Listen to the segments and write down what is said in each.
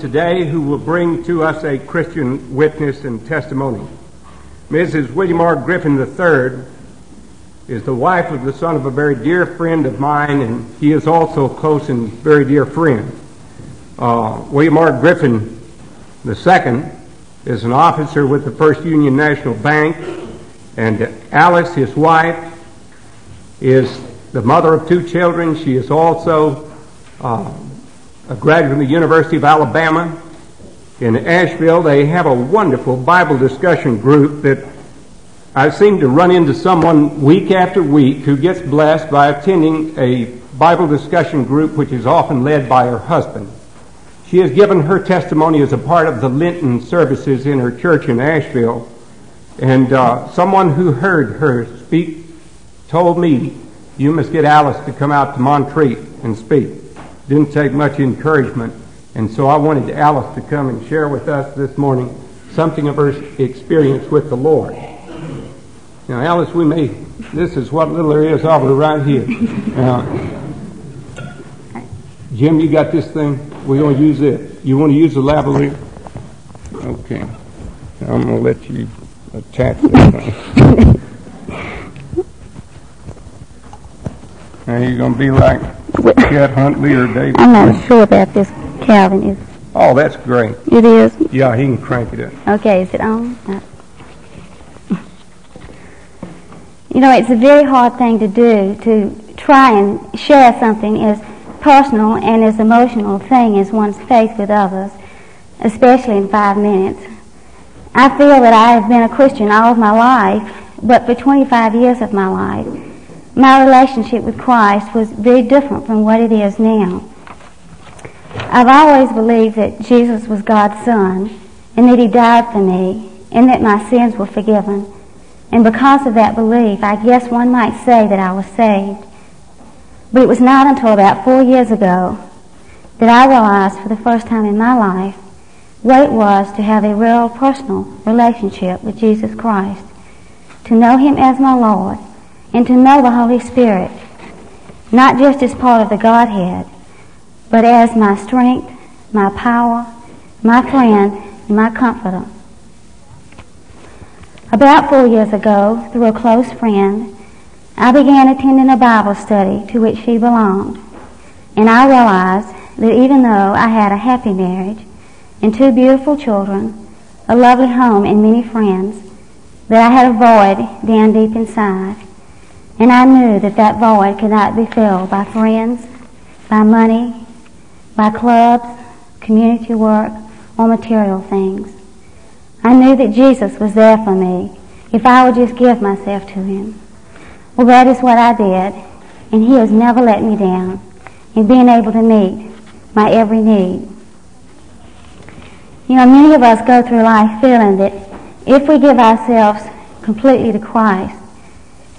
today who will bring to us a Christian witness and testimony. Mrs. William R. Griffin III is the wife of the son of a very dear friend of mine, and he is also a close and very dear friend. Uh, William R. Griffin II is an officer with the First Union National Bank, and Alice, his wife, is the mother of two children. She is also uh, a graduate from the University of Alabama. In Asheville, they have a wonderful Bible discussion group that I seem to run into someone week after week who gets blessed by attending a Bible discussion group which is often led by her husband. She has given her testimony as a part of the Lenten services in her church in Asheville. And uh, someone who heard her speak told me, you must get Alice to come out to Montreat and speak. Didn't take much encouragement. And so I wanted Alice to come and share with us this morning something of her experience with the Lord. Now, Alice, we may, this is what little there is of her right here. Now, Jim, you got this thing? We're going to use it. You want to use the lavalier? Okay. I'm going to let you attach this thing. now you're going to be like Chet Huntley or David. I'm not sure about this, Calvin. Is Oh, that's great. it is? Yeah, he can crank it up. Okay, is it on? Uh, You know, it's a very hard thing to do to try and share something as personal and as emotional a thing as one's faith with others, especially in five minutes. I feel that I have been a Christian all of my life, but for 25 years of my life, my relationship with Christ was very different from what it is now. I've always believed that Jesus was God's Son, and that He died for me, and that my sins were forgiven. And because of that belief, I guess one might say that I was saved. But it was not until about four years ago that I realized for the first time in my life what it was to have a real personal relationship with Jesus Christ, to know Him as my Lord, and to know the Holy Spirit, not just as part of the Godhead, but as my strength, my power, my friend, my comforter. About four years ago, through a close friend, I began attending a Bible study to which she belonged. And I realized that even though I had a happy marriage and two beautiful children, a lovely home and many friends, that I had a void down deep inside. And I knew that that void could not be filled by friends, by money, by clubs, community work, or material things. I knew that Jesus was there for me if I would just give myself to Him. Well, that is what I did, and He has never let me down in being able to meet my every need. You know, many of us go through life feeling that if we give ourselves completely to Christ,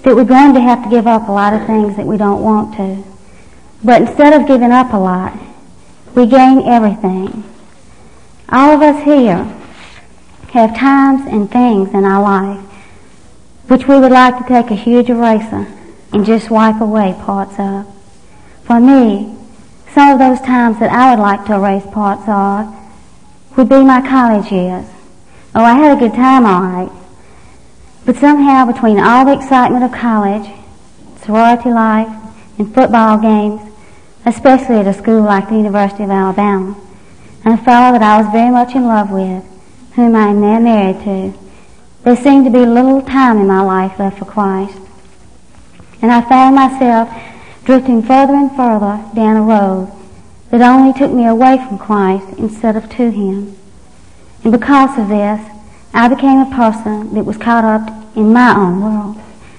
that we're going to have to give up a lot of things that we don't want to. But instead of giving up a lot, we gain everything. All of us here have times and things in our life which we would like to take a huge eraser and just wipe away parts of. For me, some of those times that I would like to erase parts of would be my college years. Oh, I had a good time, all right. But somehow between all the excitement of college, sorority life, and football games, especially at a school like the University of Alabama, and a fellow that I was very much in love with, whom I am now married to, there seemed to be little time in my life left for Christ. And I found myself drifting further and further down a road that only took me away from Christ instead of to Him. And because of this, I became a person that was caught up in my own world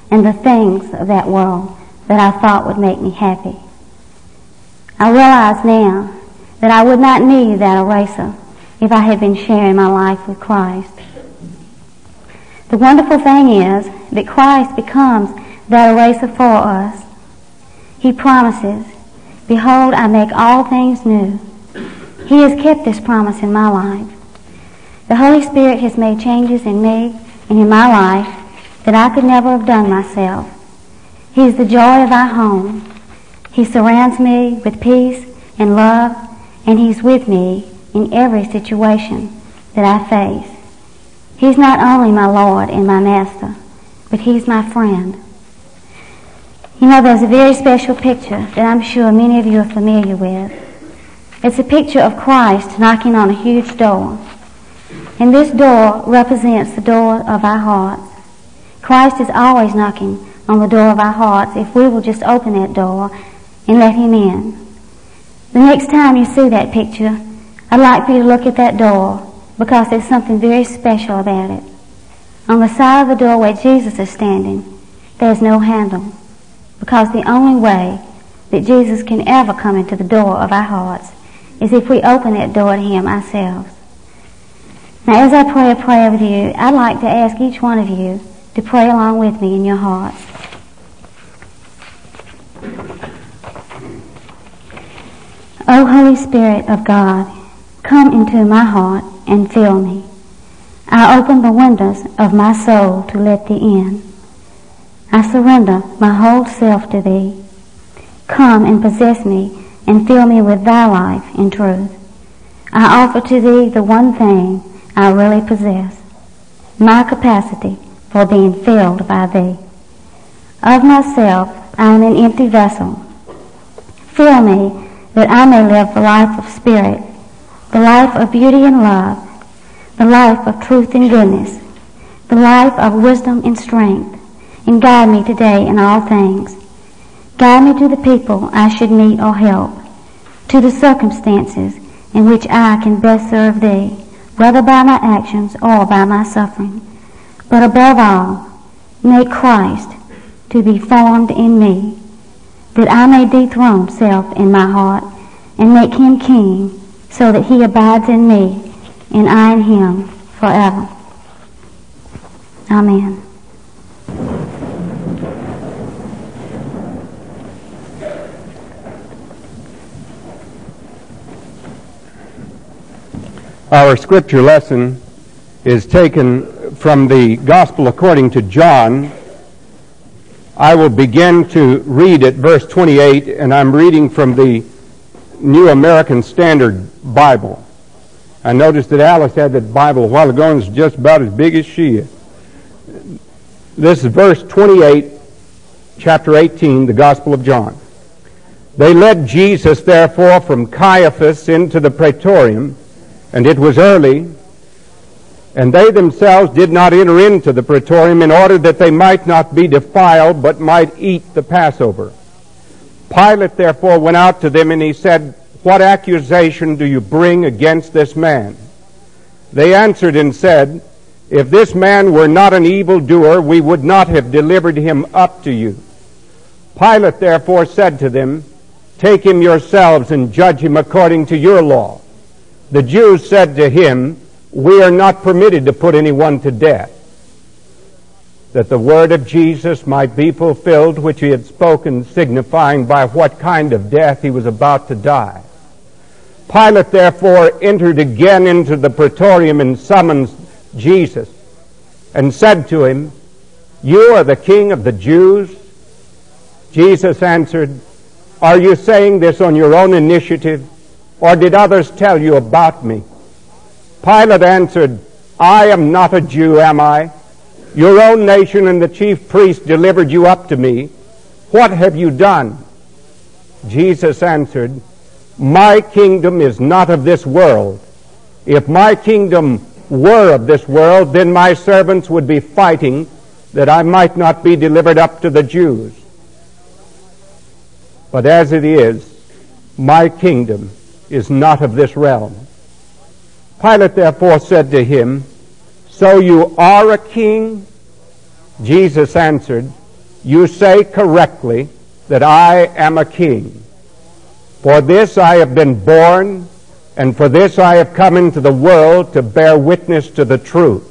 and the things of that world that I thought would make me happy. I realize now that I would not need that eraser if I had been sharing my life with Christ. The wonderful thing is that Christ becomes that eraser for us. He promises, Behold, I make all things new. He has kept this promise in my life. The Holy Spirit has made changes in me and in my life that I could never have done myself. He is the joy of our home. He surrounds me with peace and love, and He's with me in every situation that I face. He's not only my Lord and my Master, but He's my friend. You know, there's a very special picture that I'm sure many of you are familiar with. It's a picture of Christ knocking on a huge door. And this door represents the door of our hearts. Christ is always knocking on the door of our hearts if we will just open that door and let Him in. The next time you see that picture, I'd like for you to look at that door because there's something very special about it. On the side of the door where Jesus is standing, there's no handle because the only way that Jesus can ever come into the door of our hearts is if we open that door to Him ourselves. Now, as I pray a prayer with you, I'd like to ask each one of you to pray along with me in your hearts. O Holy Spirit of God, come into my heart and fill me. I open the windows of my soul to let thee in. I surrender my whole self to thee. Come and possess me and fill me with thy life and truth. I offer to thee the one thing I really possess, my capacity for being filled by thee. Of myself I am an empty vessel. Fill me that I may live the life of spirit, the life of beauty and love, the life of truth and goodness, the life of wisdom and strength, and guide me today in all things. Guide me to the people I should meet or help, to the circumstances in which I can best serve Thee, whether by my actions or by my suffering. But above all, make Christ to be formed in me, that I may dethrone self in my heart and make him king so that he abides in me and I in him forever. Amen. Our scripture lesson is taken from the Gospel according to John. I will begin to read at verse 28, and I'm reading from the New American Standard Bible. I noticed that Alice had that Bible a while ago and it's just about as big as she is. This is verse 28, chapter 18, the Gospel of John. They led Jesus, therefore, from Caiaphas into the praetorium, and it was early, and they themselves did not enter into the praetorium in order that they might not be defiled, but might eat the Passover. Pilate therefore went out to them and he said, What accusation do you bring against this man? They answered and said, If this man were not an evildoer, we would not have delivered him up to you. Pilate therefore said to them, Take him yourselves and judge him according to your law. The Jews said to him, We are not permitted to put anyone to death that the word of Jesus might be fulfilled, which he had spoken, signifying by what kind of death he was about to die. Pilate therefore entered again into the praetorium and summoned Jesus and said to him, You are the king of the Jews? Jesus answered, Are you saying this on your own initiative, or did others tell you about me? Pilate answered, I am not a Jew, am I? Your own nation and the chief priest delivered you up to me. What have you done? Jesus answered, My kingdom is not of this world. If my kingdom were of this world, then my servants would be fighting that I might not be delivered up to the Jews. But as it is, my kingdom is not of this realm. Pilate therefore said to him, so you are a king? Jesus answered, You say correctly that I am a king. For this I have been born, and for this I have come into the world to bear witness to the truth.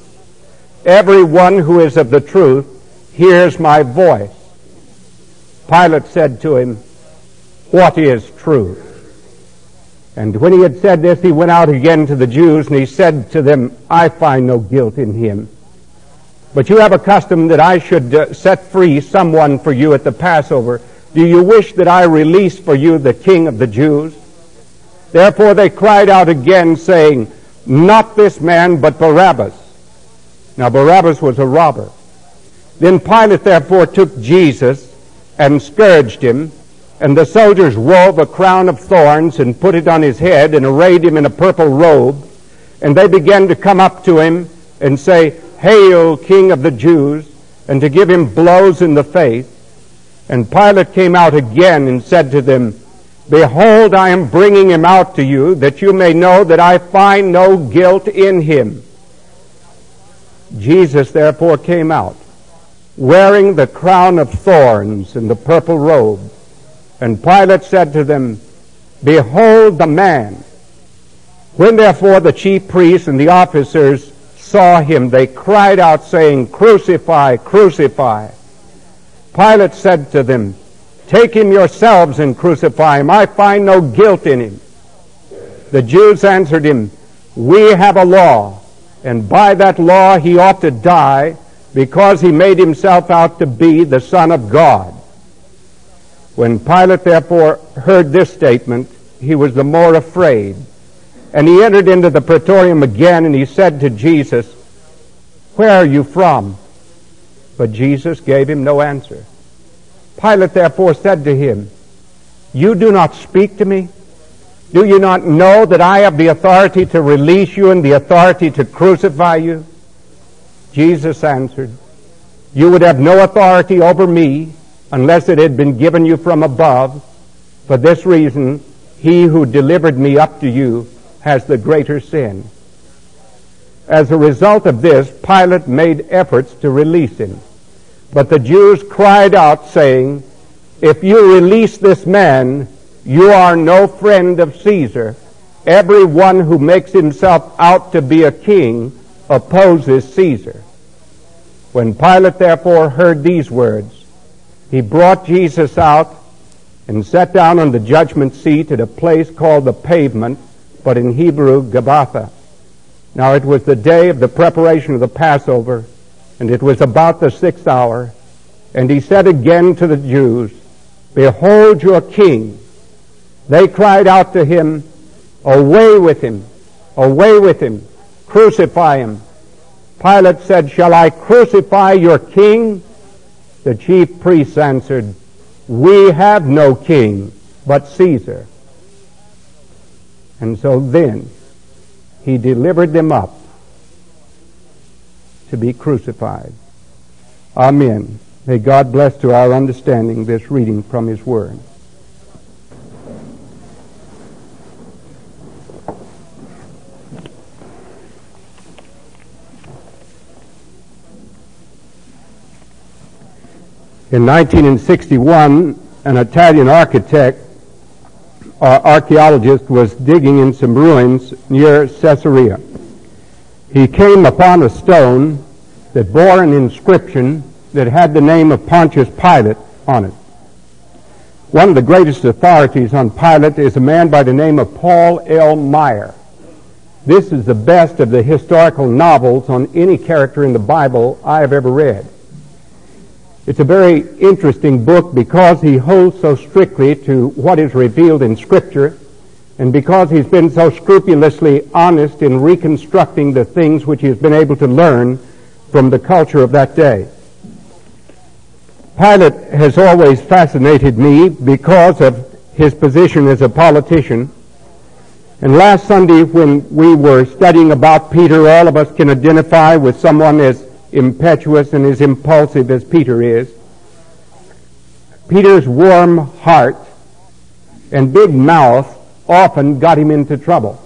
Everyone who is of the truth hears my voice. Pilate said to him, What is truth? And when he had said this, he went out again to the Jews, and he said to them, I find no guilt in him. But you have a custom that I should uh, set free someone for you at the Passover. Do you wish that I release for you the king of the Jews? Therefore they cried out again, saying, Not this man, but Barabbas. Now Barabbas was a robber. Then Pilate therefore took Jesus and scourged him, and the soldiers wove a crown of thorns and put it on his head and arrayed him in a purple robe. And they began to come up to him and say, Hail, King of the Jews, and to give him blows in the face. And Pilate came out again and said to them, Behold, I am bringing him out to you, that you may know that I find no guilt in him. Jesus therefore came out, wearing the crown of thorns and the purple robe. And Pilate said to them, Behold the man. When therefore the chief priests and the officers saw him, they cried out, saying, Crucify, crucify. Pilate said to them, Take him yourselves and crucify him. I find no guilt in him. The Jews answered him, We have a law, and by that law he ought to die because he made himself out to be the Son of God. When Pilate therefore heard this statement, he was the more afraid. And he entered into the praetorium again, and he said to Jesus, Where are you from? But Jesus gave him no answer. Pilate therefore said to him, You do not speak to me? Do you not know that I have the authority to release you and the authority to crucify you? Jesus answered, You would have no authority over me unless it had been given you from above. For this reason, he who delivered me up to you has the greater sin. As a result of this, Pilate made efforts to release him. But the Jews cried out, saying, If you release this man, you are no friend of Caesar. Everyone who makes himself out to be a king opposes Caesar. When Pilate therefore heard these words, he brought Jesus out and sat down on the judgment seat at a place called the pavement, but in Hebrew, Gabbatha. Now it was the day of the preparation of the Passover, and it was about the sixth hour. And he said again to the Jews, Behold your king. They cried out to him, Away with him! Away with him! Crucify him! Pilate said, Shall I crucify your king? The chief priests answered, We have no king but Caesar. And so then he delivered them up to be crucified. Amen. May God bless to our understanding this reading from His Word. In 1961, an Italian architect or uh, archaeologist was digging in some ruins near Caesarea he came upon a stone that bore an inscription that had the name of Pontius Pilate on it. One of the greatest authorities on Pilate is a man by the name of Paul L. Maier. This is the best of the historical novels on any character in the Bible I have ever read. It's a very interesting book because he holds so strictly to what is revealed in Scripture and because he's been so scrupulously honest in reconstructing the things which he has been able to learn from the culture of that day. Pilate has always fascinated me because of his position as a politician. And last Sunday when we were studying about Peter, all of us can identify with someone as impetuous and as impulsive as Peter is. Peter's warm heart and big mouth often got him into trouble.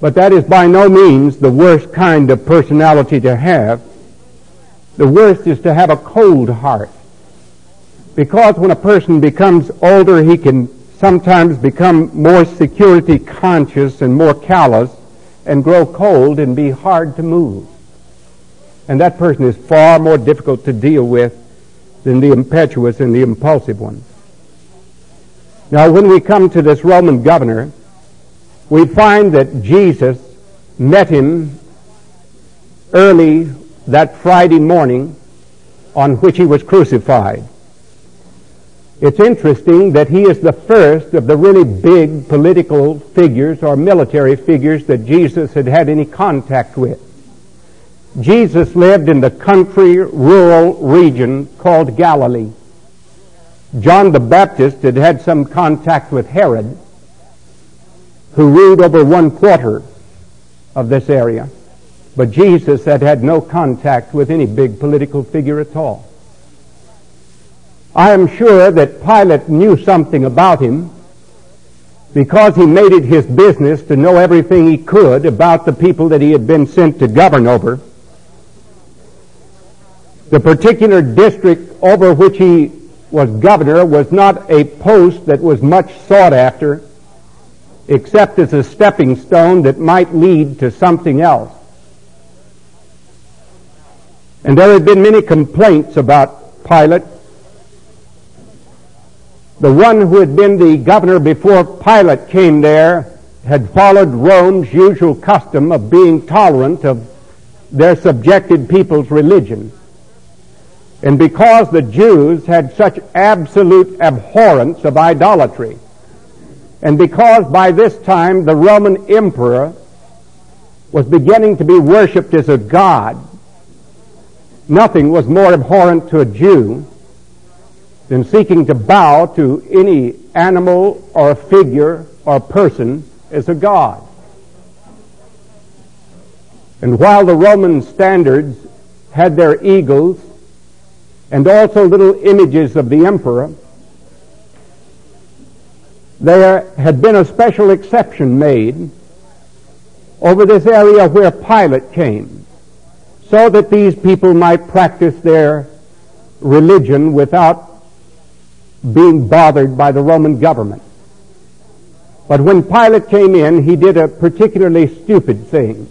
But that is by no means the worst kind of personality to have. The worst is to have a cold heart. Because when a person becomes older, he can sometimes become more security conscious and more callous and grow cold and be hard to move. And that person is far more difficult to deal with than the impetuous and the impulsive one. Now, when we come to this Roman governor, we find that Jesus met him early that Friday morning on which he was crucified. It's interesting that he is the first of the really big political figures or military figures that Jesus had had any contact with. Jesus lived in the country rural region called Galilee. John the Baptist had had some contact with Herod, who ruled over one quarter of this area. But Jesus had had no contact with any big political figure at all. I am sure that Pilate knew something about him because he made it his business to know everything he could about the people that he had been sent to govern over. The particular district over which he was governor was not a post that was much sought after except as a stepping stone that might lead to something else. And there had been many complaints about Pilate. The one who had been the governor before Pilate came there had followed Rome's usual custom of being tolerant of their subjected people's religion. And because the Jews had such absolute abhorrence of idolatry, and because by this time the Roman emperor was beginning to be worshipped as a god, nothing was more abhorrent to a Jew than seeking to bow to any animal or figure or person as a god. And while the Roman standards had their eagles and also little images of the emperor, there had been a special exception made over this area where Pilate came, so that these people might practice their religion without being bothered by the Roman government. But when Pilate came in, he did a particularly stupid thing.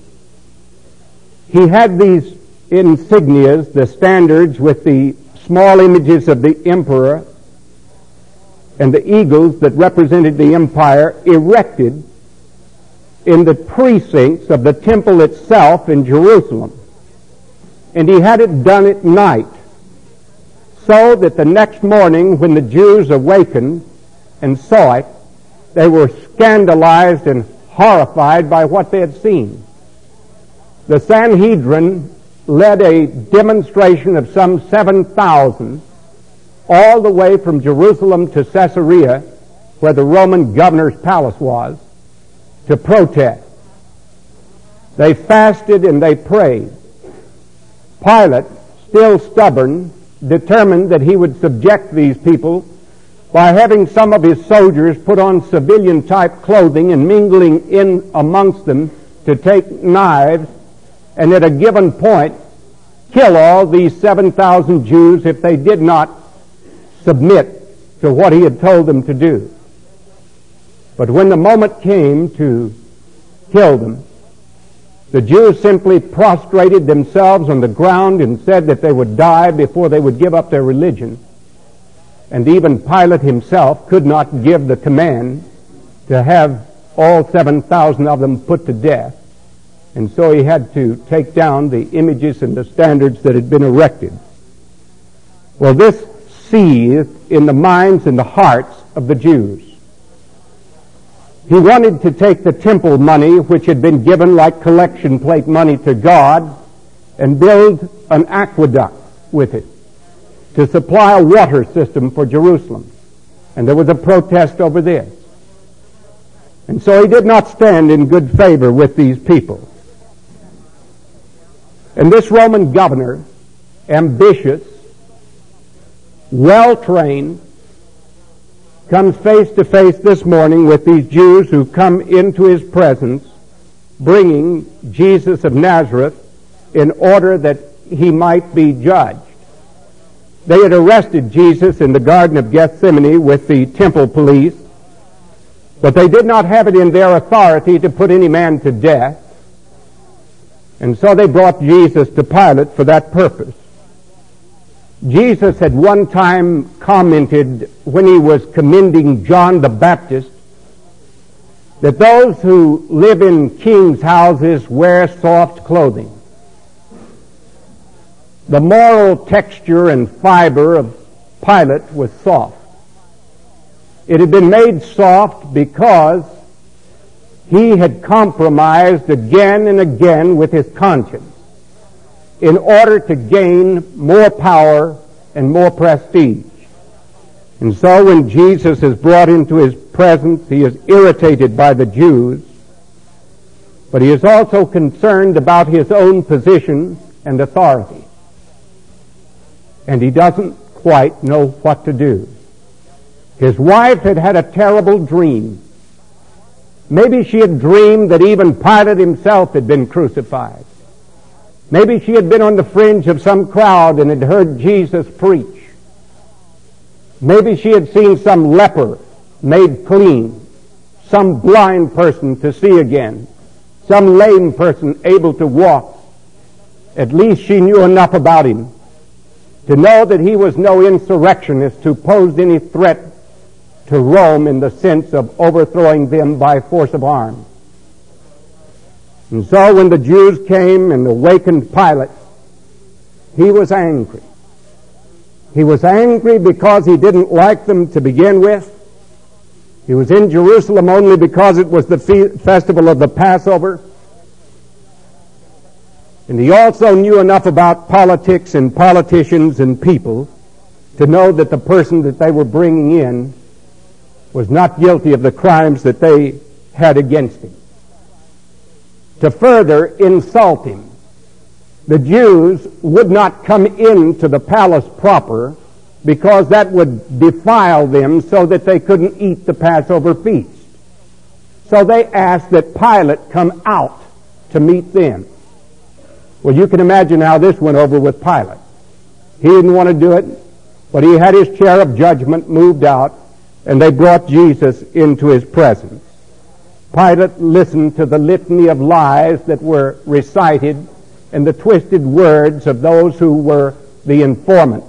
He had these insignias, the standards with the small images of the emperor and the eagles that represented the empire erected in the precincts of the temple itself in Jerusalem. And he had it done at night so that the next morning when the Jews awakened and saw it, they were scandalized and horrified by what they had seen. The Sanhedrin led a demonstration of some 7,000 all the way from Jerusalem to Caesarea, where the Roman governor's palace was, to protest. They fasted and they prayed. Pilate, still stubborn, determined that he would subject these people by having some of his soldiers put on civilian type clothing and mingling in amongst them to take knives and at a given point kill all these 7,000 Jews if they did not submit to what he had told them to do. But when the moment came to kill them, the Jews simply prostrated themselves on the ground and said that they would die before they would give up their religion. And even Pilate himself could not give the command to have all 7,000 of them put to death. And so he had to take down the images and the standards that had been erected. Well, this seethed in the minds and the hearts of the Jews. He wanted to take the temple money, which had been given like collection plate money to God, and build an aqueduct with it to supply a water system for Jerusalem. And there was a protest over this. And so he did not stand in good favor with these people. And this Roman governor, ambitious, well trained, comes face to face this morning with these Jews who come into his presence bringing Jesus of Nazareth in order that he might be judged. They had arrested Jesus in the Garden of Gethsemane with the temple police, but they did not have it in their authority to put any man to death. And so they brought Jesus to Pilate for that purpose. Jesus had one time commented when he was commending John the Baptist that those who live in king's houses wear soft clothing. The moral texture and fiber of Pilate was soft. It had been made soft because he had compromised again and again with his conscience in order to gain more power and more prestige. And so when Jesus is brought into his presence, he is irritated by the Jews, but he is also concerned about his own position and authority. And he doesn't quite know what to do. His wife had had a terrible dream. Maybe she had dreamed that even Pilate himself had been crucified. Maybe she had been on the fringe of some crowd and had heard Jesus preach. Maybe she had seen some leper made clean, some blind person to see again, some lame person able to walk. At least she knew enough about him to know that he was no insurrectionist who posed any threat to Rome in the sense of overthrowing them by force of arms. And so when the Jews came and awakened Pilate, he was angry. He was angry because he didn't like them to begin with. He was in Jerusalem only because it was the fe- festival of the Passover. And he also knew enough about politics and politicians and people to know that the person that they were bringing in was not guilty of the crimes that they had against him. To further insult him, the Jews would not come into the palace proper because that would defile them so that they couldn't eat the Passover feast. So they asked that Pilate come out to meet them. Well, you can imagine how this went over with Pilate. He didn't want to do it, but he had his chair of judgment moved out, and they brought Jesus into his presence. Pilate listened to the litany of lies that were recited and the twisted words of those who were the informants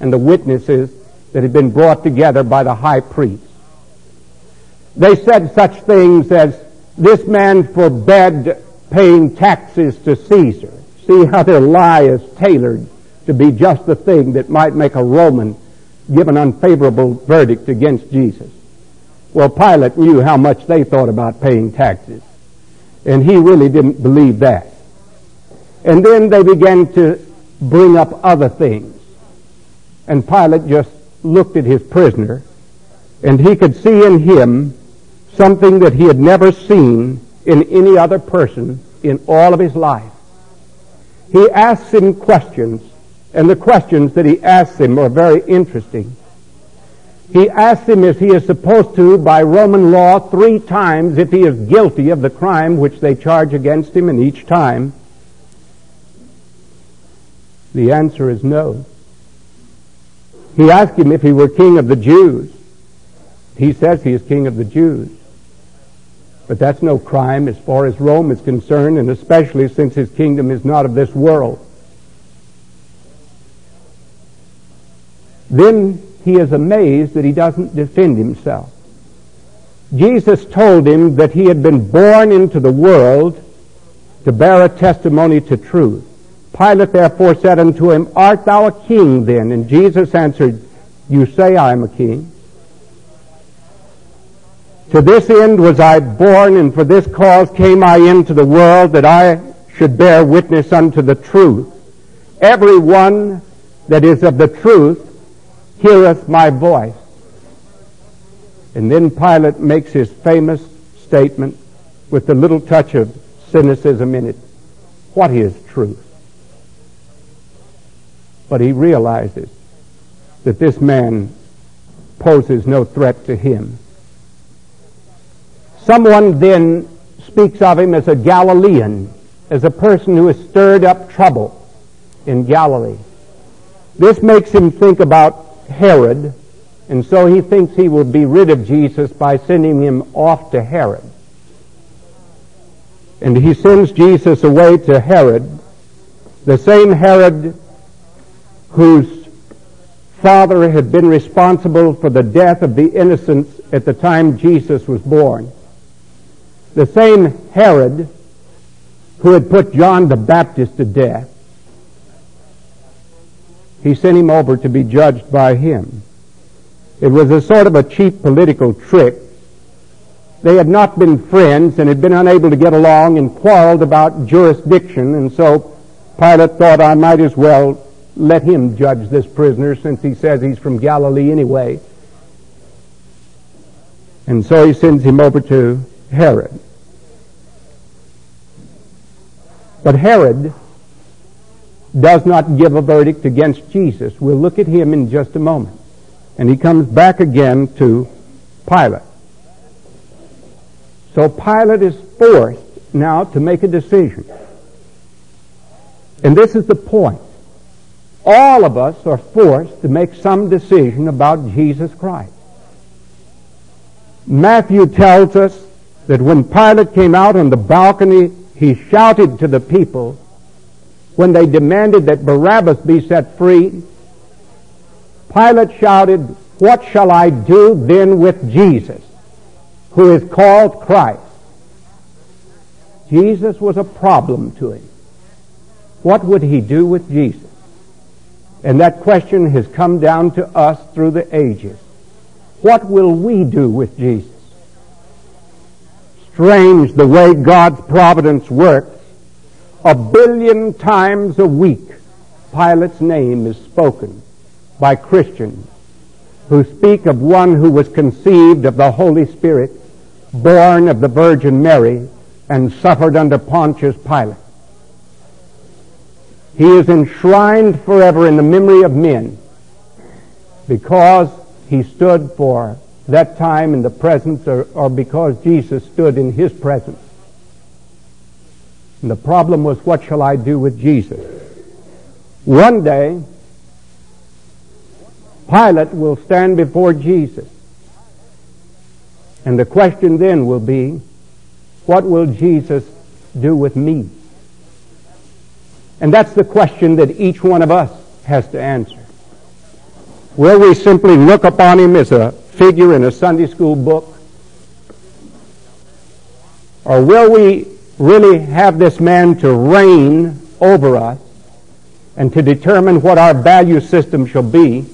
and the witnesses that had been brought together by the high priest. They said such things as, this man forbade paying taxes to Caesar. See how their lie is tailored to be just the thing that might make a Roman give an unfavorable verdict against Jesus. Well, Pilate knew how much they thought about paying taxes. And he really didn't believe that. And then they began to bring up other things. And Pilate just looked at his prisoner, and he could see in him something that he had never seen in any other person in all of his life. He asks him questions, and the questions that he asks him are very interesting. He asks him if he is supposed to, by Roman law, three times if he is guilty of the crime which they charge against him, and each time the answer is no. He asked him if he were king of the Jews. He says he is king of the Jews. But that's no crime as far as Rome is concerned, and especially since his kingdom is not of this world. Then he is amazed that he doesn't defend himself. Jesus told him that he had been born into the world to bear a testimony to truth. Pilate therefore said unto him, Art thou a king then? And Jesus answered, You say I am a king. To this end was I born, and for this cause came I into the world, that I should bear witness unto the truth. Every one that is of the truth heareth my voice. And then Pilate makes his famous statement with a little touch of cynicism in it. What is truth? But he realizes that this man poses no threat to him. Someone then speaks of him as a Galilean, as a person who has stirred up trouble in Galilee. This makes him think about Herod, and so he thinks he will be rid of Jesus by sending him off to Herod. And he sends Jesus away to Herod, the same Herod whose father had been responsible for the death of the innocents at the time Jesus was born. The same Herod who had put John the Baptist to death. He sent him over to be judged by him. It was a sort of a cheap political trick. They had not been friends and had been unable to get along and quarreled about jurisdiction, and so Pilate thought I might as well let him judge this prisoner since he says he's from Galilee anyway. And so he sends him over to Herod. But Herod does not give a verdict against Jesus. We'll look at him in just a moment. And he comes back again to Pilate. So Pilate is forced now to make a decision. And this is the point. All of us are forced to make some decision about Jesus Christ. Matthew tells us that when Pilate came out on the balcony, he shouted to the people when they demanded that Barabbas be set free. Pilate shouted, What shall I do then with Jesus, who is called Christ? Jesus was a problem to him. What would he do with Jesus? And that question has come down to us through the ages. What will we do with Jesus? Strange the way God's providence works. A billion times a week, Pilate's name is spoken by Christians who speak of one who was conceived of the Holy Spirit, born of the Virgin Mary, and suffered under Pontius Pilate. He is enshrined forever in the memory of men because he stood for that time in the presence or, or because Jesus stood in his presence. And the problem was, what shall I do with Jesus? One day, Pilate will stand before Jesus. And the question then will be, what will Jesus do with me? And that's the question that each one of us has to answer. Will we simply look upon him as a figure in a Sunday school book? Or will we really have this man to reign over us and to determine what our value system shall be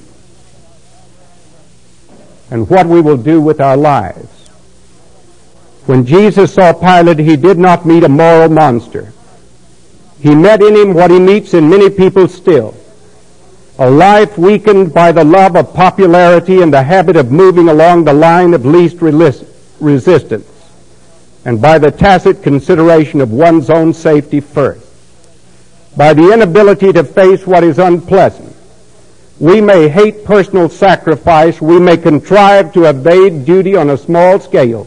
and what we will do with our lives? When Jesus saw Pilate, he did not meet a moral monster. He met in him what he meets in many people still a life weakened by the love of popularity and the habit of moving along the line of least resistance, and by the tacit consideration of one's own safety first. By the inability to face what is unpleasant, we may hate personal sacrifice, we may contrive to evade duty on a small scale,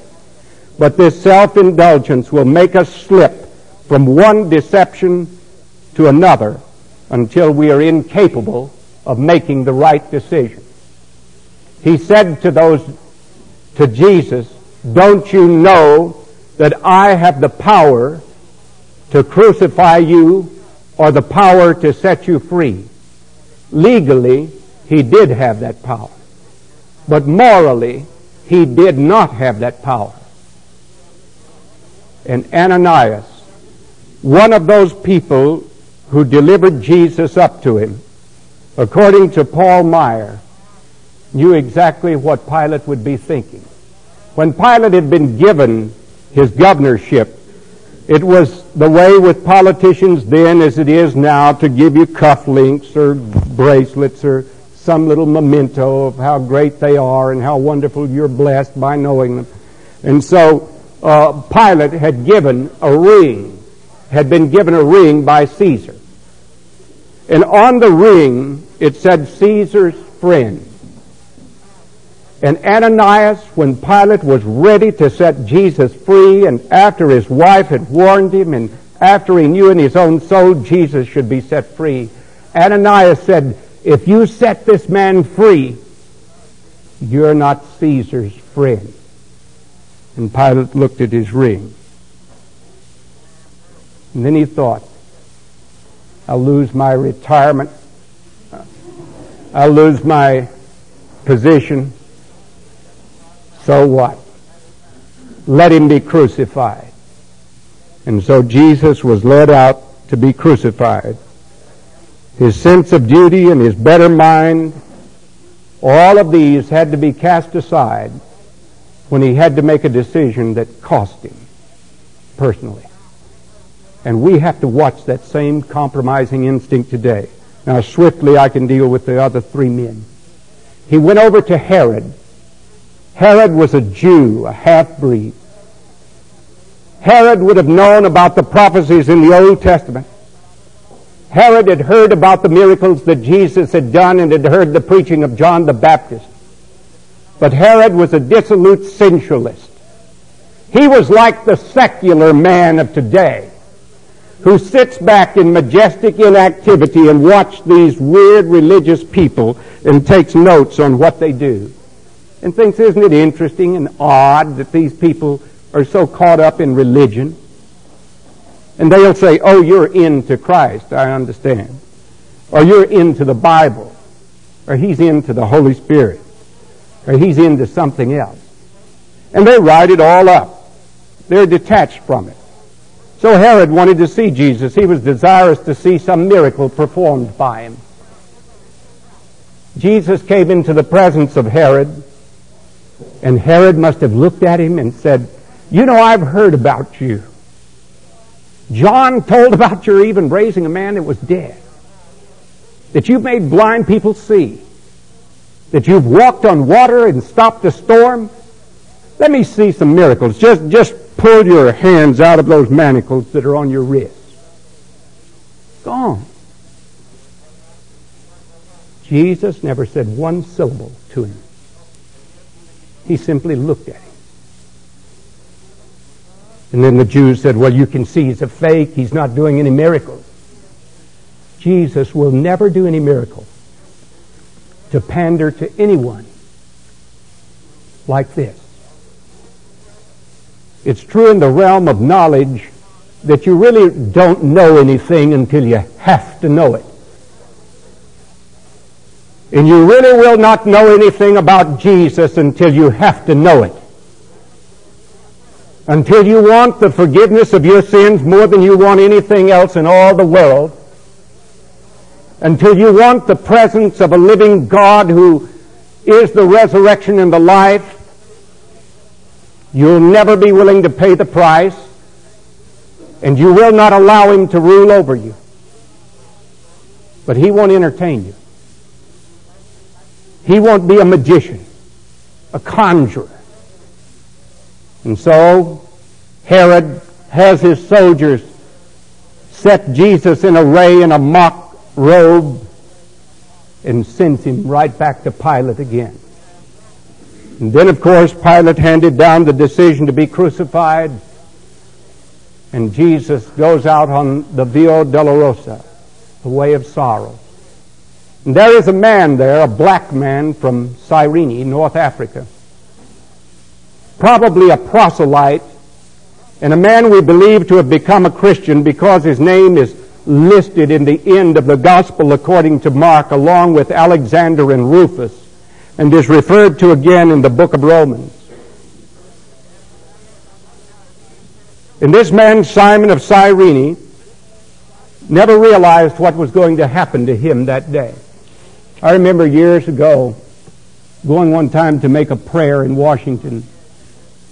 but this self-indulgence will make us slip from one deception to another until we are incapable of making the right decision. He said to those, to Jesus, don't you know that I have the power to crucify you or the power to set you free? Legally, he did have that power. But morally, he did not have that power. And Ananias, one of those people who delivered Jesus up to him, according to Paul Maier, knew exactly what Pilate would be thinking. When Pilate had been given his governorship, it was the way with politicians then as it is now to give you cufflinks or bracelets or some little memento of how great they are and how wonderful you're blessed by knowing them. And so uh, Pilate had given a ring, had been given a ring by Caesar. And on the ring, it said Caesar's friend. And Ananias, when Pilate was ready to set Jesus free, and after his wife had warned him, and after he knew in his own soul Jesus should be set free, Ananias said, If you set this man free, you're not Caesar's friend. And Pilate looked at his ring. And then he thought, I'll lose my retirement. I'll lose my position. So what? Let him be crucified. And so Jesus was led out to be crucified. His sense of duty and his better mind All of these had to be cast aside when he had to make a decision that cost him personally. And we have to watch that same compromising instinct today. Now, swiftly, I can deal with the other three men. He went over to Herod. Herod was a Jew, a half-breed. Herod would have known about the prophecies in the Old Testament. Herod had heard about the miracles that Jesus had done and had heard the preaching of John the Baptist. But Herod was a dissolute sensualist. He was like the secular man of today who sits back in majestic inactivity and watches these weird religious people and takes notes on what they do. And thinks, isn't it interesting and odd that these people are so caught up in religion? And they'll say, oh, you're into Christ, I understand. Or you're into the Bible. Or he's into the Holy Spirit. Or he's into something else. And they write it all up. They're detached from it. So Herod wanted to see Jesus. He was desirous to see some miracle performed by him. Jesus came into the presence of Herod, and Herod must have looked at him and said, You know, I've heard about you. John told about your even raising a man that was dead. That you've made blind people see. That you've walked on water and stopped a storm. Let me see some miracles. Just, just pull your hands out of those manacles that are on your wrists. Gone. Jesus never said one syllable to him. He simply looked at him. And then the Jews said, well, you can see he's a fake. He's not doing any miracles. Jesus will never do any miracle to pander to anyone like this. It's true in the realm of knowledge that you really don't know anything until you have to know it. And you really will not know anything about Jesus until you have to know it until you want the forgiveness of your sins more than you want anything else in all the world, until you want the presence of a living God who is the resurrection and the life, you'll never be willing to pay the price, and you will not allow him to rule over you. But he won't entertain you. He won't be a magician, a conjurer. And so Herod has his soldiers set Jesus in array in a mock robe and sends him right back to Pilate again. And then, of course, Pilate handed down the decision to be crucified, and Jesus goes out on the Via Dolorosa, the way of sorrow. And there is a man there, a black man from Cyrene, North Africa probably a proselyte, and a man we believe to have become a Christian because his name is listed in the end of the gospel according to Mark along with Alexander and Rufus and is referred to again in the book of Romans. And this man, Simon of Cyrene, never realized what was going to happen to him that day. I remember years ago going one time to make a prayer in Washington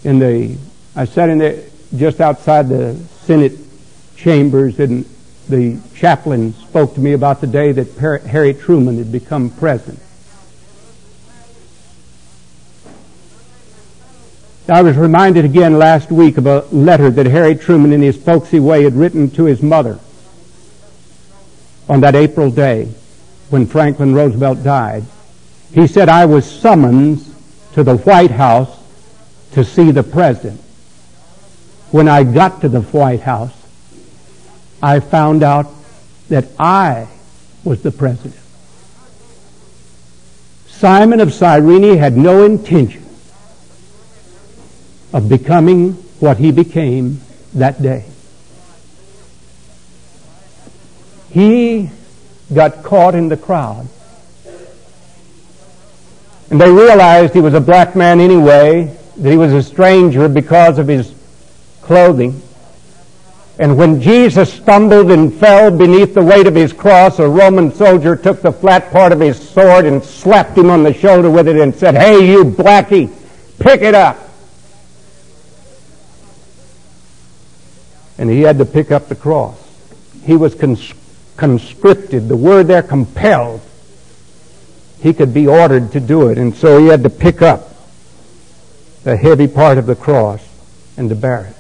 in the, I sat in there just outside the Senate chambers and the chaplain spoke to me about the day that Harry Truman had become president. I was reminded again last week of a letter that Harry Truman in his folksy way had written to his mother on that April day when Franklin Roosevelt died. He said, I was summoned to the White House to see the president. When I got to the White House, I found out that I was the president. Simon of Cyrene had no intention of becoming what he became that day. He got caught in the crowd. And they realized he was a black man anyway, that he was a stranger because of his clothing. And when Jesus stumbled and fell beneath the weight of his cross, a Roman soldier took the flat part of his sword and slapped him on the shoulder with it and said, Hey, you blackie, pick it up. And he had to pick up the cross. He was cons- conscripted. The word there, compelled. He could be ordered to do it. And so he had to pick up the heavy part of the cross and to bear it.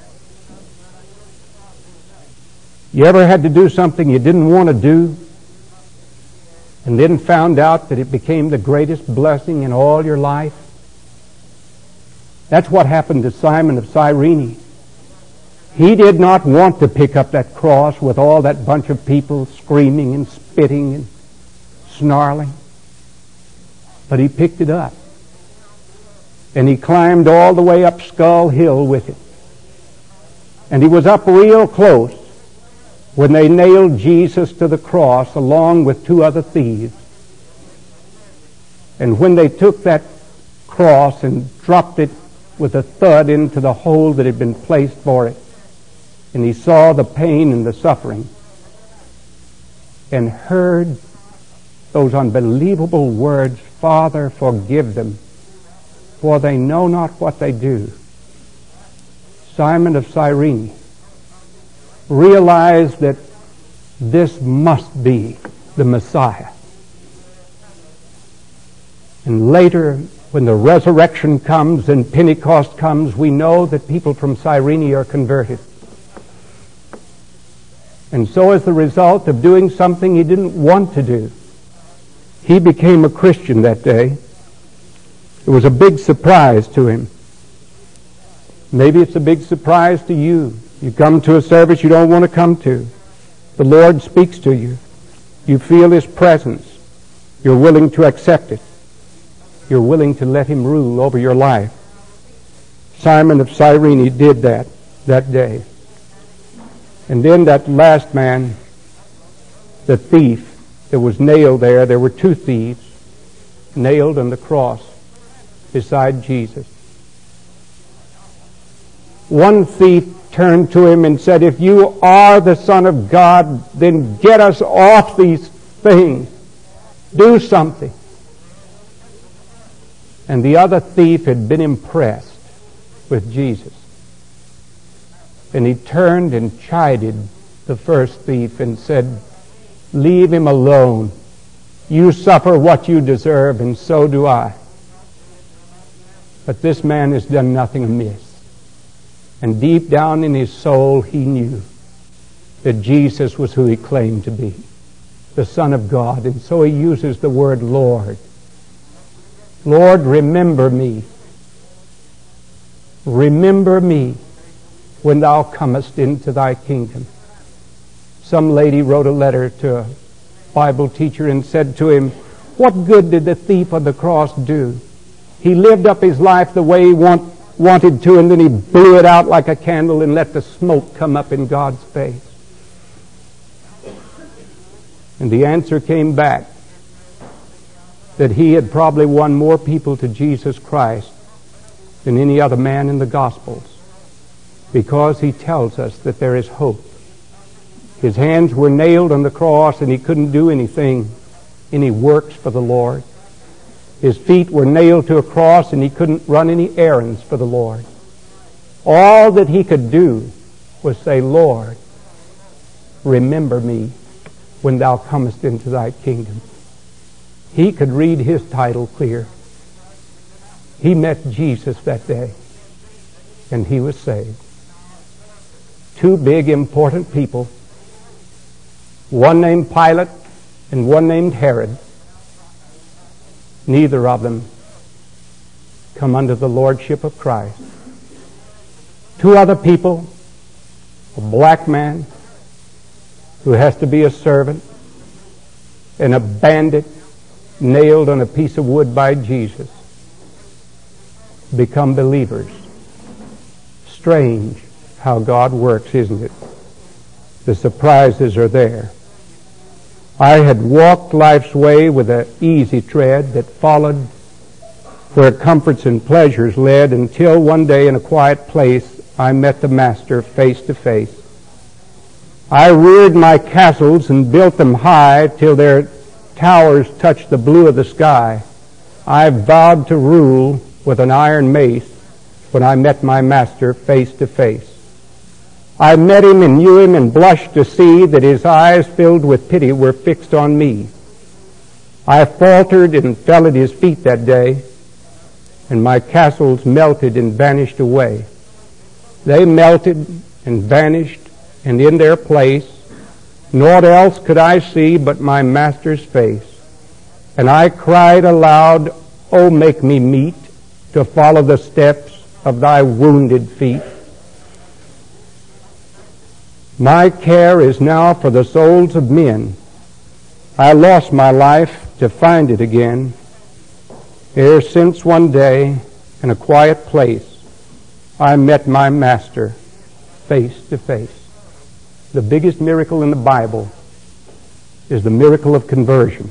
You ever had to do something you didn't want to do and then found out that it became the greatest blessing in all your life? That's what happened to Simon of Cyrene. He did not want to pick up that cross with all that bunch of people screaming and spitting and snarling. But he picked it up. And he climbed all the way up Skull Hill with it. And he was up real close when they nailed Jesus to the cross along with two other thieves. And when they took that cross and dropped it with a thud into the hole that had been placed for it, and he saw the pain and the suffering, and heard those unbelievable words, Father, forgive them, for they know not what they do. Simon of Cyrene realized that this must be the Messiah. And later, when the resurrection comes and Pentecost comes, we know that people from Cyrene are converted. And so, as the result of doing something he didn't want to do, he became a Christian that day. It was a big surprise to him. Maybe it's a big surprise to you. You come to a service you don't want to come to. The Lord speaks to you. You feel His presence. You're willing to accept it. You're willing to let Him rule over your life. Simon of Cyrene did that that day. And then that last man, the thief that was nailed there, there were two thieves nailed on the cross beside Jesus. One thief turned to him and said, If you are the Son of God, then get us off these things. Do something. And the other thief had been impressed with Jesus. And he turned and chided the first thief and said, Leave him alone. You suffer what you deserve, and so do I. But this man has done nothing amiss. And deep down in his soul, he knew that Jesus was who he claimed to be, the Son of God. And so he uses the word Lord. Lord, remember me. Remember me when thou comest into thy kingdom. Some lady wrote a letter to a Bible teacher and said to him, What good did the thief on the cross do? He lived up his life the way he want, wanted to, and then he blew it out like a candle and let the smoke come up in God's face. And the answer came back that he had probably won more people to Jesus Christ than any other man in the Gospels because he tells us that there is hope. His hands were nailed on the cross and he couldn't do anything, any works for the Lord. His feet were nailed to a cross and he couldn't run any errands for the Lord. All that he could do was say, Lord, remember me when thou comest into thy kingdom. He could read his title clear. He met Jesus that day and he was saved. Two big important people, one named Pilate and one named Herod neither of them come under the lordship of Christ. Two other people, a black man who has to be a servant, and a bandit nailed on a piece of wood by Jesus, become believers. Strange how God works, isn't it? The surprises are there. I had walked life's way with an easy tread that followed where comforts and pleasures led until one day in a quiet place I met the Master face to face. I reared my castles and built them high till their towers touched the blue of the sky. I vowed to rule with an iron mace when I met my master face to face. I met him and knew him and blushed to see that his eyes filled with pity were fixed on me. I faltered and fell at his feet that day, and my castles melted and vanished away. They melted and vanished and in their place naught else could I see but my master's face. And I cried aloud, Oh, make me meet to follow the steps of thy wounded feet. My care is now for the souls of men. I lost my life to find it again. Ere since one day, in a quiet place, I met my master face to face the biggest miracle in the Bible is the miracle of conversion.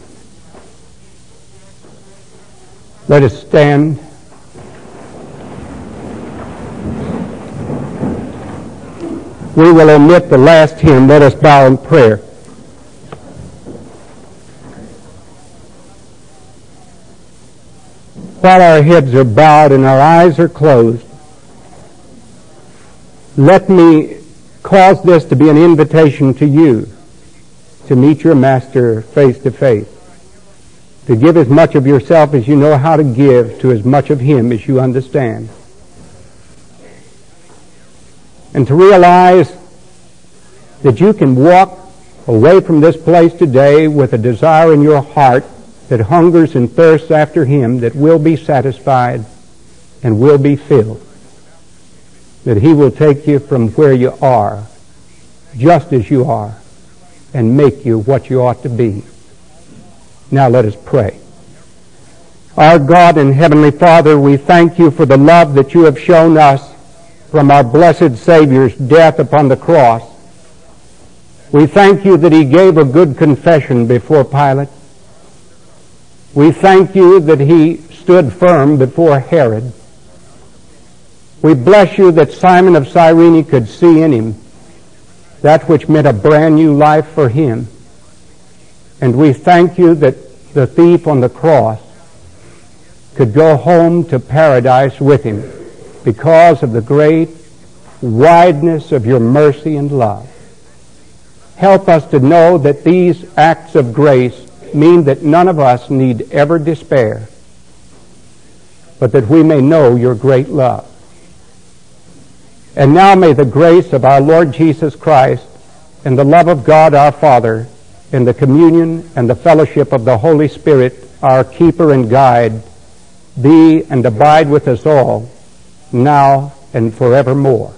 Let us stand. We will omit the last hymn. Let us bow in prayer. While our heads are bowed and our eyes are closed, let me cause this to be an invitation to you to meet your master face to face, to give as much of yourself as you know how to give to as much of him as you understand. And to realize that you can walk away from this place today with a desire in your heart that hungers and thirsts after him that will be satisfied and will be filled that he will take you from where you are, just as you are, and make you what you ought to be. Now let us pray. Our God and Heavenly Father, we thank you for the love that you have shown us from our blessed Savior's death upon the cross. We thank you that he gave a good confession before Pilate. We thank you that he stood firm before Herod. We bless you that Simon of Cyrene could see in him that which meant a brand new life for him. And we thank you that the thief on the cross could go home to paradise with him because of the great wideness of your mercy and love. Help us to know that these acts of grace mean that none of us need ever despair, but that we may know your great love. And now may the grace of our Lord Jesus Christ and the love of God our Father and the communion and the fellowship of the Holy Spirit, our keeper and guide, be and abide with us all, now and forevermore.